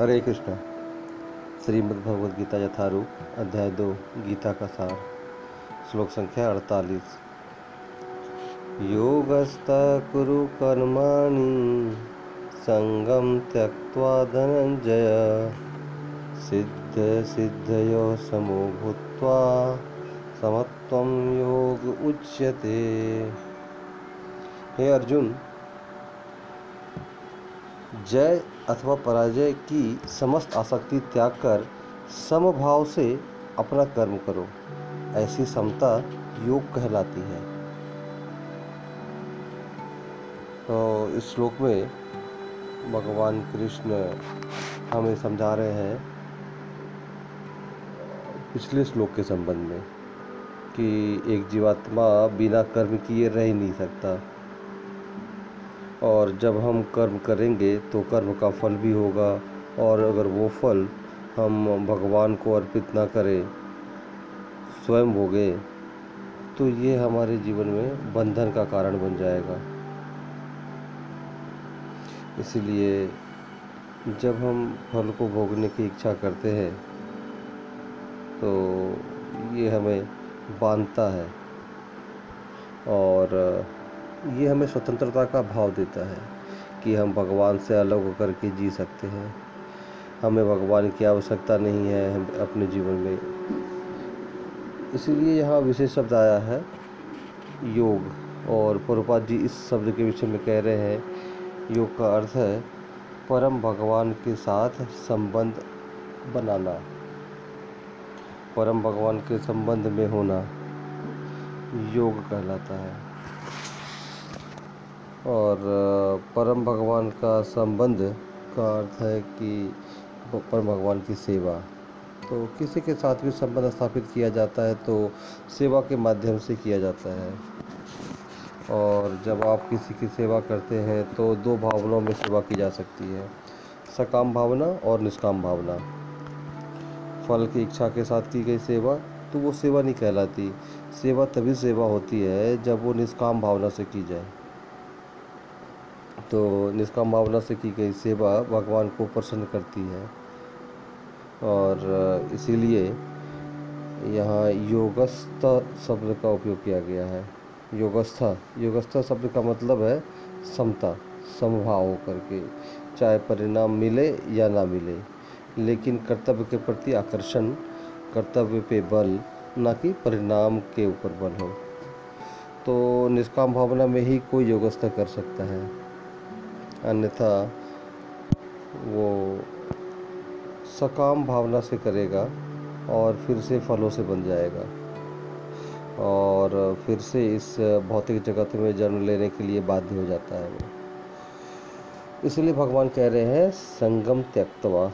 हरे कृष्णा। श्रीमद् गीता यथारूप, अध्याय दो, गीता का सार। श्लोक संख्या अड़तालीस। योगस्थ कुरु कर्माणि संगम त्यक्त्वा धनंजय सिद्ध सिद्धयो समो भूत्वा, समत्वं योग उच्यते। हे अर्जुन, जय अथवा पराजय की समस्त आसक्ति त्याग कर समभाव से अपना कर्म करो। ऐसी समता योग कहलाती है। तो इस श्लोक में भगवान कृष्ण हमें समझा रहे हैं पिछले श्लोक के संबंध में कि एक जीवात्मा बिना कर्म किए रह नहीं सकता। और जब हम कर्म करेंगे तो कर्म का फल भी होगा और अगर वो फल हम भगवान को अर्पित ना करें, स्वयं भोगे तो ये हमारे जीवन में बंधन का कारण बन जाएगा। इसलिए जब हम फल को भोगने की इच्छा करते हैं तो ये हमें बांधता है और ये हमें स्वतंत्रता का भाव देता है कि हम भगवान से अलग होकर के जी सकते हैं। हमें भगवान की आवश्यकता नहीं है हम अपने जीवन में। इसीलिए यहाँ विशेष शब्द आया है, योग। और प्रभुपाद जी इस शब्द के विषय में कह रहे हैं, योग का अर्थ है परम भगवान के साथ संबंध बनाना। परम भगवान के संबंध में होना योग कहलाता है। और परम भगवान का संबंध का अर्थ है कि परम भगवान की सेवा। तो किसी के साथ भी संबंध स्थापित किया जाता है तो सेवा के माध्यम से किया जाता है। और जब आप किसी की सेवा करते हैं तो दो भावनाओं में सेवा की जा सकती है, सकाम भावना और निष्काम भावना। फल की इच्छा के साथ की गई सेवा तो वो सेवा नहीं कहलाती। सेवा तभी सेवा होती है जब वो निष्काम भावना से की जाए। तो निष्काम भावना से की गई सेवा भगवान को प्रसन्न करती है। और इसीलिए यहाँ योगस्थ शब्द का उपयोग किया गया है। योगस्था योगस्था शब्द का मतलब है समता, समभाव होकर के, चाहे परिणाम मिले या ना मिले, लेकिन कर्तव्य के प्रति आकर्षण, कर्तव्य पे बल, ना कि परिणाम के ऊपर बल हो। तो निष्काम भावना में ही कोई योगस्था कर सकता है। अन्यथा वो सकाम भावना से करेगा और फिर से फलों से बन जाएगा। और फिर से इस भौतिक जगत में जन्म लेने के लिए बाध्य हो जाता है इसलिए भगवान कह रहे हैं, संगम त्यक्तवा,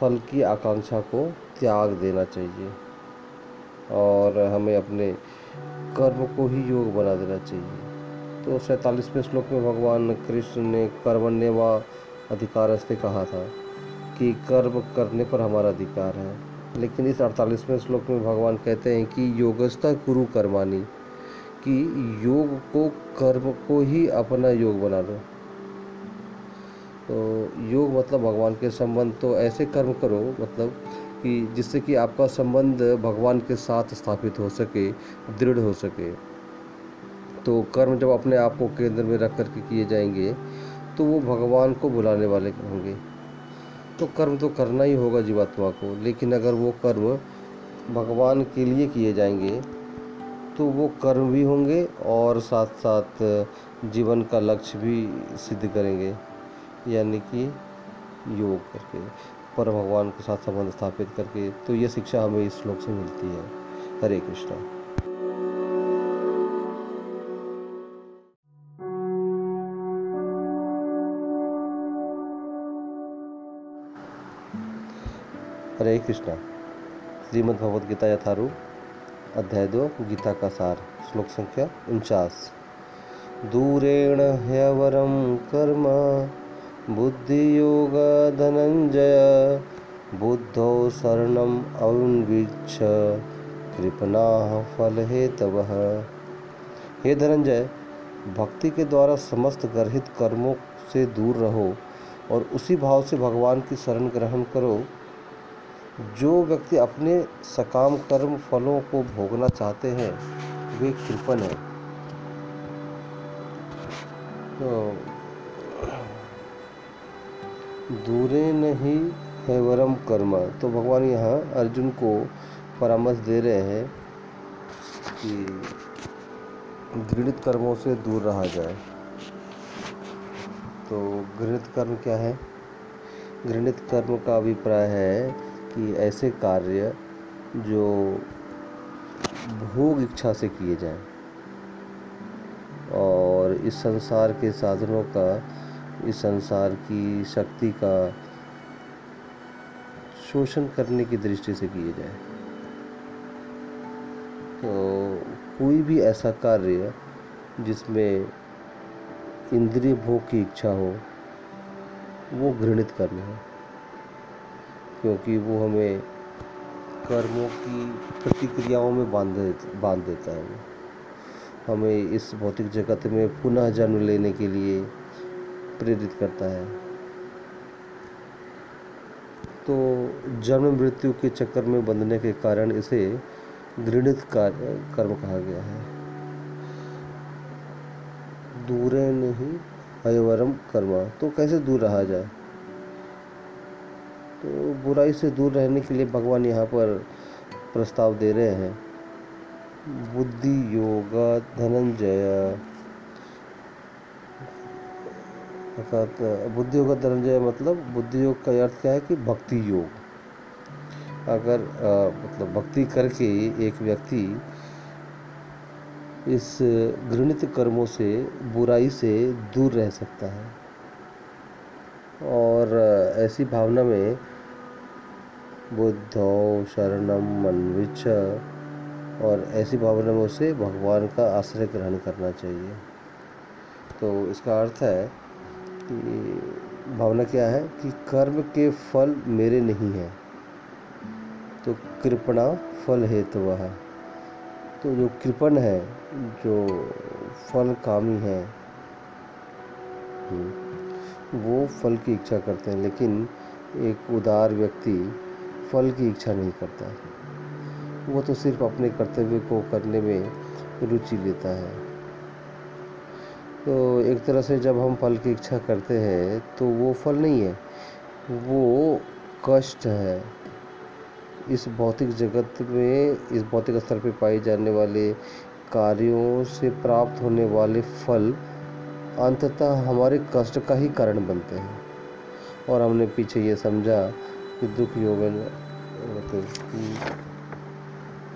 फल की आकांक्षा को त्याग देना चाहिए और हमें अपने कर्म को ही योग बना देना चाहिए। तो सैंतालीसवें श्लोक में भगवान कृष्ण ने कर्मण्य व अधिकार से कहा था कि कर्म करने पर हमारा अधिकार है। लेकिन इस अड़तालीसवें श्लोक में भगवान कहते हैं कि योगस्था कुरु कर्मानी कि योग को कर्म को ही अपना योग बना लो तो योग मतलब भगवान के संबंध तो ऐसे कर्म करो मतलब कि जिससे कि आपका संबंध भगवान के साथ स्थापित हो सके, दृढ़ हो सके। तो कर्म जब अपने आप को केंद्र में रख करके किए जाएँगे तो वो भगवान को बुलाने वाले होंगे। तो कर्म तो करना ही होगा जीवात्मा को, लेकिन अगर वो कर्म भगवान के लिए किए जाएँगे तो वो कर्म भी होंगे और साथ साथ जीवन का लक्ष्य भी सिद्ध करेंगे। यानी कि योग करके पर भगवान के साथ संबंध स्थापित करके तो ये शिक्षा हमें इस श्लोक से मिलती है। हरे कृष्णा। हरे कृष्णा। श्रीमद् भगवद गीता यथारूप अध्याय दो, गीता का सार, श्लोक संख्या उनचास। दूरेण ह्यवरम कर्म, बुद्धियोग धनंजय, बुद्धौ शरणम अन्वीक्ष कृपना फल हेतव हे धनंजय, भक्ति के द्वारा समस्त गर्हित कर्मों से दूर रहो और उसी भाव से भगवान की शरण ग्रहण करो। जो व्यक्ति अपने सकाम कर्म फलों को भोगना चाहते हैं, वे कृपण है। तो दूरे नहीं है वरम कर्म। तो भगवान यहाँ अर्जुन को परामर्श दे रहे हैं कि घृणित कर्मों से दूर रहा जाए। तो घृणित कर्म क्या है? घृणित कर्म का अभिप्राय है कि ऐसे कार्य जो भोग इच्छा से किए जाएँ। और इस संसार के साधनों का, इस संसार की शक्ति का शोषण करने की दृष्टि से किए जाए। तो कोई भी ऐसा कार्य जिसमें इंद्रिय भोग की इच्छा हो, वो घृणित कर्म है। क्योंकि वो हमें कर्मों की प्रतिक्रियाओं में बाँध बाँध देता है। हमें इस भौतिक जगत में पुनः जन्म लेने के लिए प्रेरित करता है। तो जन्म मृत्यु के चक्कर में बंधने के कारण इसे घृणित कर्म कहा गया है। दूर नहीं अयवरम कर्म। तो कैसे दूर रहा जाए? बुराई से दूर रहने के लिए भगवान यहाँ पर प्रस्ताव दे रहे हैं। बुद्धि योग धनंजय अर्थात बुद्धि योग धनंजय मतलब बुद्धि योग का अर्थ क्या है कि भक्ति योग। अगर आ, मतलब भक्ति करके एक व्यक्ति इस घृणित कर्मों से बुराई से दूर रह सकता है। और ऐसी भावना में बुद्धो शरणम मनविच और ऐसी भावना में उसे भगवान का आश्रय ग्रहण करना चाहिए। तो इसका अर्थ है कि भावना क्या है कि कर्म के फल मेरे नहीं हैं। तो कृपणा फल हेतु वह तो जो कृपण है जो फल कामी है हम्म, वो फल की इच्छा करते हैं। लेकिन एक उदार व्यक्ति फल की इच्छा नहीं करता। वो तो सिर्फ़ अपने कर्तव्य को करने में रुचि लेता है। तो एक तरह से जब हम फल की इच्छा करते हैं तो वो फल नहीं है, वो कष्ट है। इस भौतिक जगत में, इस भौतिक स्तर पर पाए जाने वाले कार्यों से प्राप्त होने वाले फल अंततः हमारे कष्ट का ही कारण बनते हैं। और हमने पीछे ये समझा कि दुख योग मतलब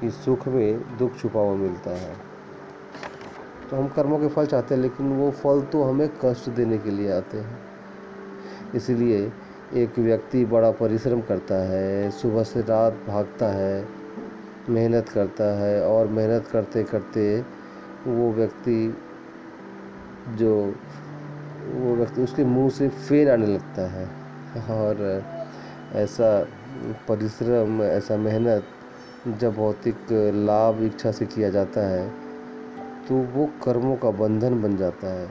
कि सुख में दुख छुपा हुआ मिलता है। तो हम कर्मों के फल चाहते हैं, लेकिन वो फल तो हमें कष्ट देने के लिए आते हैं। इसलिए एक व्यक्ति बड़ा परिश्रम करता है, सुबह से रात भागता है, मेहनत करता है, और मेहनत करते करते वो व्यक्ति जो, वो व्यक्ति उसके मुँह से फेन आने लगता है। और ऐसा परिश्रम, ऐसा मेहनत जब भौतिक लाभ, इच्छा से किया जाता है तो वो कर्मों का बंधन बन जाता है।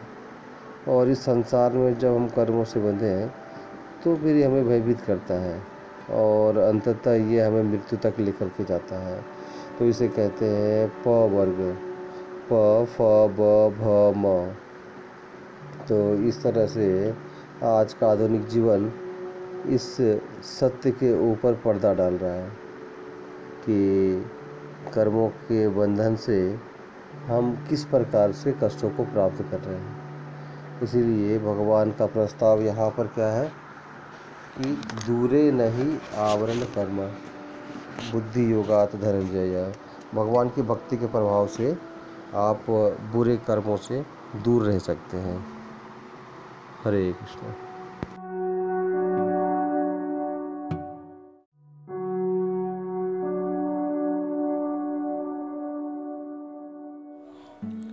और इस संसार में जब हम कर्मों से बंधे हैं तो फिर ये हमें भयभीत करता है और अंततः ये हमें मृत्यु तक लेकर के जाता है। तो इसे कहते हैं प वर्ग। प, फ, ब, भ, म। तो इस तरह से आज का आधुनिक जीवन इस सत्य के ऊपर पर्दा डाल रहा है कि कर्मों के बंधन से हम किस प्रकार से कष्टों को प्राप्त कर रहे हैं। इसीलिए भगवान का प्रस्ताव यहाँ पर क्या है कि दूरे नहीं आवरण कर्म, बुद्धि योगात धनंजय। भगवान की भक्ति के प्रभाव से आप बुरे कर्मों से दूर रह सकते हैं। हरे कृष्ण।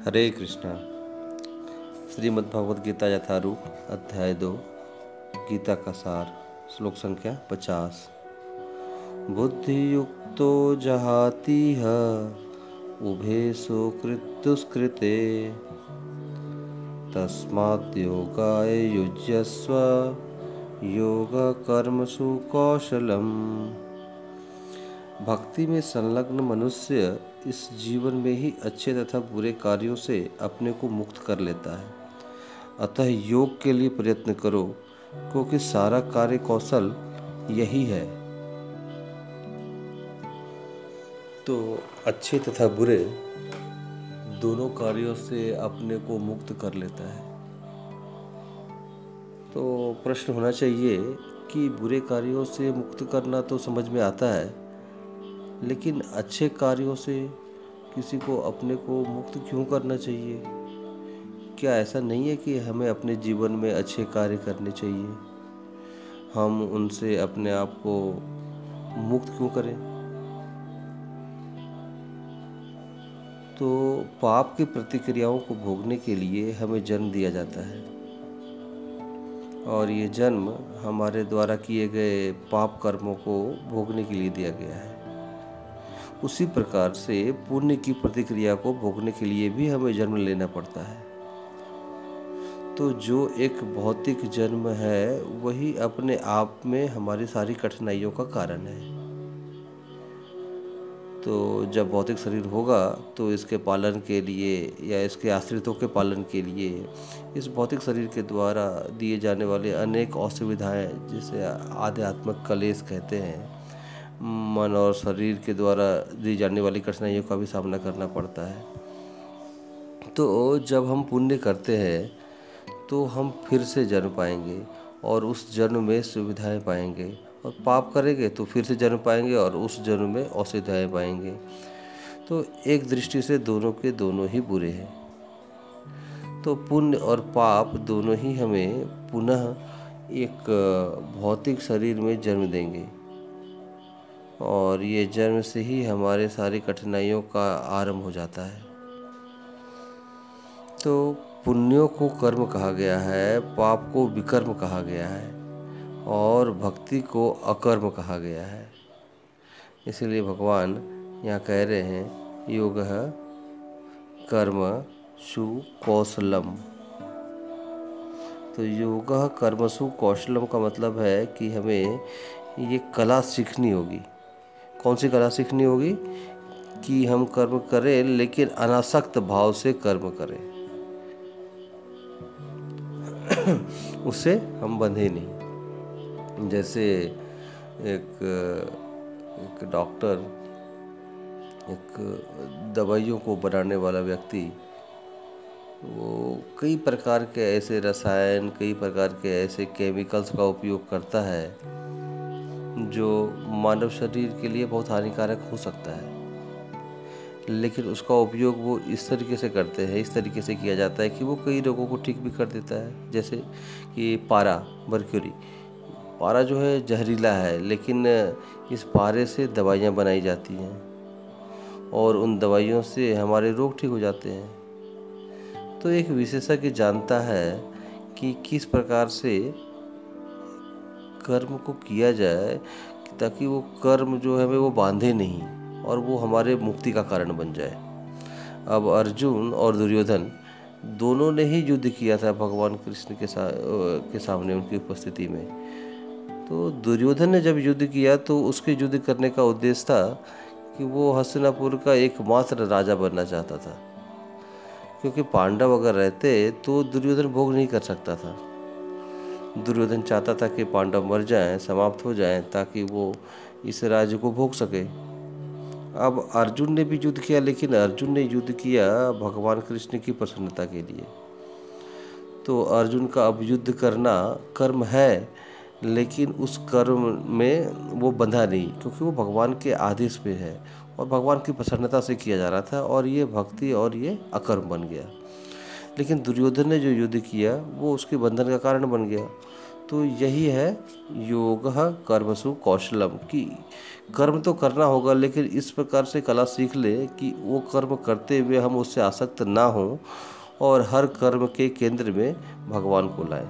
हरे कृष्णा। श्रीमद्भगवद गीता यथारूप अध्याय दो, गीता का सार, श्लोक संख्या पचास। बुद्धियुक्तो जहातीह उभे सुकृतुष्कृते तस्माद्योगाय युज्यस्व योग कर्मसु कौशलम। भक्ति में संलग्न मनुष्य इस जीवन में ही अच्छे तथा बुरे कार्यों से अपने को मुक्त कर लेता है। अतः योग के लिए प्रयत्न करो, क्योंकि सारा कार्य कौशल यही है। तो अच्छे तथा बुरे दोनों कार्यों से अपने को मुक्त कर लेता है। तो प्रश्न होना चाहिए कि बुरे कार्यों से मुक्त करना तो समझ में आता है लेकिन अच्छे कार्यों से किसी को अपने को मुक्त क्यों करना चाहिए? क्या ऐसा नहीं है कि हमें अपने जीवन में अच्छे कार्य करने चाहिए? हम उनसे अपने आप को मुक्त क्यों करें? तो पाप की प्रतिक्रियाओं को भोगने के लिए हमें जन्म दिया जाता है। और ये जन्म हमारे द्वारा किए गए पाप कर्मों को भोगने के लिए दिया गया है। उसी प्रकार से पुण्य की प्रतिक्रिया को भोगने के लिए भी हमें जन्म लेना पड़ता है। तो जो एक भौतिक जन्म है, वही अपने आप में हमारी सारी कठिनाइयों का कारण है। तो जब भौतिक शरीर होगा तो इसके पालन के लिए या इसके आश्रितों के पालन के लिए इस भौतिक शरीर के द्वारा दिए जाने वाले अनेक असुविधाएँ, जिसे आध्यात्मिक कलेश कहते हैं मन और शरीर के द्वारा दी जाने वाली कठिनाइयों का भी सामना करना पड़ता है। तो जब हम पुण्य करते हैं तो हम फिर से जन्म पाएँगे और उस जन्म में सुविधाएँ पाएँगे। और पाप करेंगे तो फिर से जन्म पाएँगे और उस जन्म में असुविधाएँ पाएँगे। तो एक दृष्टि से दोनों के दोनों ही बुरे हैं। तो पुण्य और पाप दोनों ही हमें पुनः एक भौतिक शरीर में जन्म देंगे। और ये जन्म से ही हमारे सारी कठिनाइयों का आरंभ हो जाता है। तो पुण्यों को कर्म कहा गया है, पाप को विकर्म कहा गया है और भक्ति को अकर्म कहा गया है। इसलिए भगवान यहाँ कह रहे हैं, योग कर्म सु कौशलम। तो योग कर्मसु कौशलम का मतलब है कि हमें ये कला सीखनी होगी। कौन सी कला सीखनी होगी? कि हम कर्म करें, लेकिन अनासक्त भाव से कर्म करें। उससे हम बंधे नहीं। जैसे एक एक डॉक्टर, एक दवाइयों को बनाने वाला व्यक्ति, वो कई प्रकार के ऐसे रसायन, कई प्रकार के ऐसे केमिकल्स का उपयोग करता है। जो मानव शरीर के लिए बहुत हानिकारक हो सकता है। लेकिन उसका उपयोग वो इस तरीके से करते हैं, इस तरीके से किया जाता है कि वो कई रोगों को ठीक भी कर देता है, जैसे कि पारा, मर्क्यूरी। पारा जो है जहरीला है, लेकिन इस पारे से दवाइयाँ बनाई जाती हैं और उन दवाइयों से हमारे रोग ठीक हो जाते हैं। तो एक विशेषज्ञ जानता है कि किस प्रकार से कर्म को किया जाए ताकि वो कर्म जो है हमें वो बांधे नहीं और वो हमारे मुक्ति का कारण बन जाए। अब अर्जुन और दुर्योधन दोनों ने ही युद्ध किया था भगवान कृष्ण के सा के सामने उनकी उपस्थिति में। तो दुर्योधन ने जब युद्ध किया तो उसके युद्ध करने का उद्देश्य था कि वो हस्तिनापुर का एकमात्र राजा बनना चाहता था। क्योंकि पांडव अगर रहते तो दुर्योधन भोग नहीं कर सकता था। दुर्योधन चाहता था कि पांडव मर जाएँ, समाप्त हो जाएँ, ताकि वो इस राज्य को भोग सके। अब अर्जुन ने भी युद्ध किया, लेकिन अर्जुन ने युद्ध किया भगवान कृष्ण की प्रसन्नता के लिए। तो अर्जुन का अब युद्ध करना कर्म है, लेकिन उस कर्म में वो बंधा नहीं, क्योंकि वो भगवान के आदेश पे है और भगवान की प्रसन्नता से किया जा रहा था और ये भक्ति और ये अकर्म बन गया। लेकिन दुर्योधन ने जो युद्ध किया, वो उसके बंधन का कारण बन गया। तो यही है योग कर्मसु कौशलम की। कर्म तो करना होगा, लेकिन इस प्रकार से कला सीख ले कि वो कर्म करते हुए हम उससे आसक्त ना हो और हर कर्म के केंद्र में भगवान को लाएँ।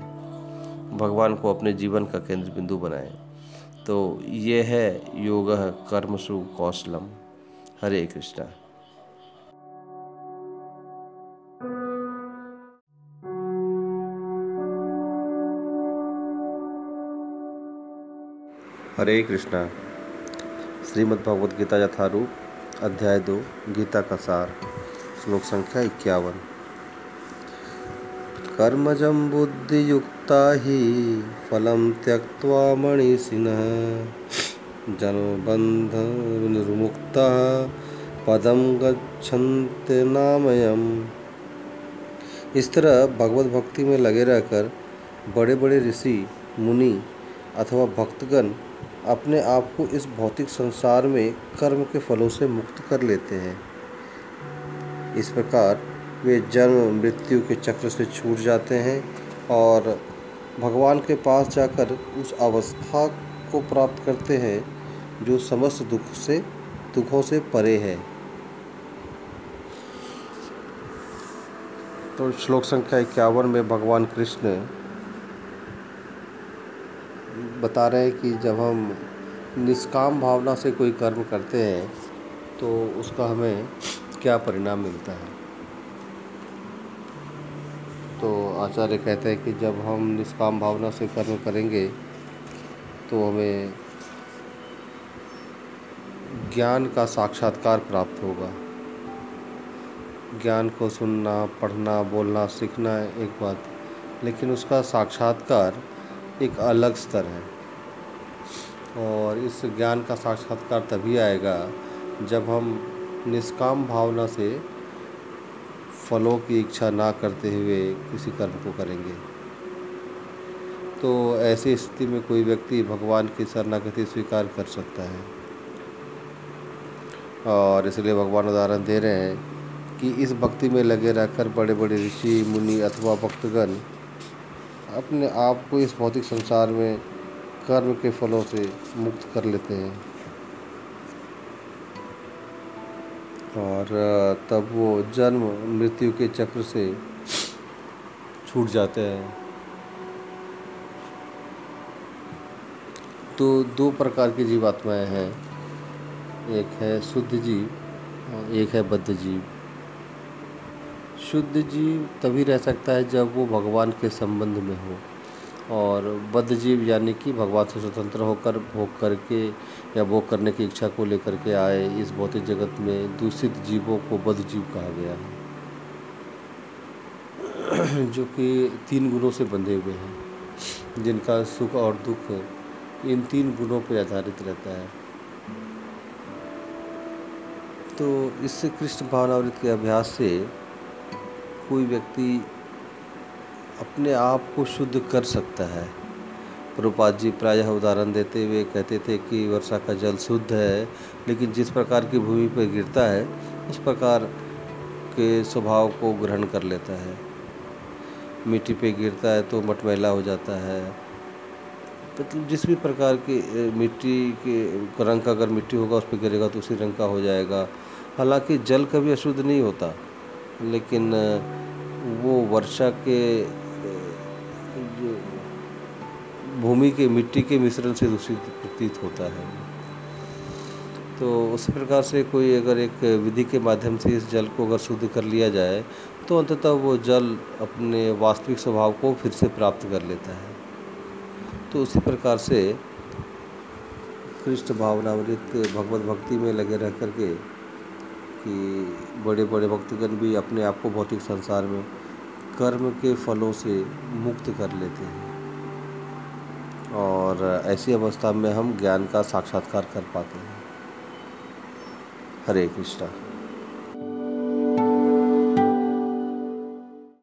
भगवान को अपने जीवन का केंद्र बिंदु बनाएँ। तो ये है योग कर्मसु कौशलम। हरे कृष्णा। हरे कृष्णा। श्रीमद् भगवद गीता यथारूप, अध्याय दो, गीता का सार, श्लोक संख्या इक्यावन। कर्मजं बुद्धियुक्ता ही फलम फलं त्यक्त्वा मणिषिणः जन्मबन्धविनिर्मुक्तः पदम गच्छन्ति नामयम। इस तरह भगवत भक्ति में लगे रहकर बड़े बड़े ऋषि, मुनि अथवा भक्तगण अपने आप को इस भौतिक संसार में कर्म के फलों से मुक्त कर लेते हैं। इस प्रकार वे जन्म, मृत्यु के चक्र से छूट जाते हैं और भगवान के पास जाकर उस अवस्था को प्राप्त करते हैं जो समस्त दुख से, दुखों से परे है। तो श्लोक संख्या इक्यावन में भगवान कृष्ण बता रहे हैं कि जब हम निष्काम भावना से कोई कर्म करते हैं तो उसका हमें क्या परिणाम मिलता है? तो आचार्य कहते हैं कि जब हम निष्काम भावना से कर्म करेंगे तो हमें ज्ञान का साक्षात्कार प्राप्त होगा। ज्ञान को सुनना, पढ़ना, बोलना, सीखना एक बात, लेकिन उसका साक्षात्कार एक अलग स्तर है। और इस ज्ञान का साक्षात्कार तभी आएगा जब हम निष्काम भावना से फलों की इच्छा ना करते हुए किसी कर्म को करेंगे। तो ऐसी स्थिति में कोई व्यक्ति भगवान की शरणागति स्वीकार कर सकता है। और इसलिए भगवान उदाहरण दे रहे हैं कि इस भक्ति में लगे रहकर बड़े बड़े ऋषि, मुनि अथवा भक्तगण अपने आप को इस भौतिक संसार में कर्म के फलों से मुक्त कर लेते हैं। और तब वो जन्म मृत्यु के चक्र से छूट जाते हैं। तो दो प्रकार की जीवात्माएँ हैं। एक है शुद्ध जीव और एक है बद्ध जीव। शुद्ध जीव तभी रह सकता है जब वो भगवान के संबंध में हो। और बद्ध जीव यानी कि भगवान से स्वतंत्र होकर, भोग करके या भोग करने की इच्छा को लेकर के आए इस भौतिक जगत में दूषित जीवों को बद्ध जीव कहा गया है। जो कि तीन गुणों से बंधे हुए हैं, जिनका सुख और दुख इन तीन गुणों पर आधारित रहता है। तो इससे कृष्ण भावनावृत्ति के अभ्यास से कोई व्यक्ति अपने आप को शुद्ध कर सकता है। प्रभुपाद जी प्रायः उदाहरण देते हुए कहते थे कि वर्षा का जल शुद्ध है, लेकिन जिस प्रकार की भूमि पर गिरता है, उस प्रकार के स्वभाव को ग्रहण कर लेता है। मिट्टी पे गिरता है तो मटमैला हो जाता है। मतलब जिस भी प्रकार की मिट्टी के रंग का अगर मिट्टी होगा, उस पर गिरेगा तो उसी रंग का हो जाएगा। हालाँकि जल कभी अशुद्ध नहीं होता। लेकिन वो वर्षा के भूमि के, मिट्टी के मिश्रण से दूषित प्रतीत होता है। तो उसी प्रकार से कोई अगर एक विधि के माध्यम से इस जल को अगर शुद्ध कर लिया जाए तो अंततः वो जल अपने वास्तविक स्वभाव को फिर से प्राप्त कर लेता है। तो उसी प्रकार से कृष्ण भावनावृत भगवत भक्ति में लगे रह करके कि बड़े बड़े भक्तगण भी अपने आप को भौतिक संसार में कर्म के फलों से मुक्त कर लेते हैं। और ऐसी अवस्था में हम ज्ञान का साक्षात्कार कर पाते हैं। हरे कृष्णा।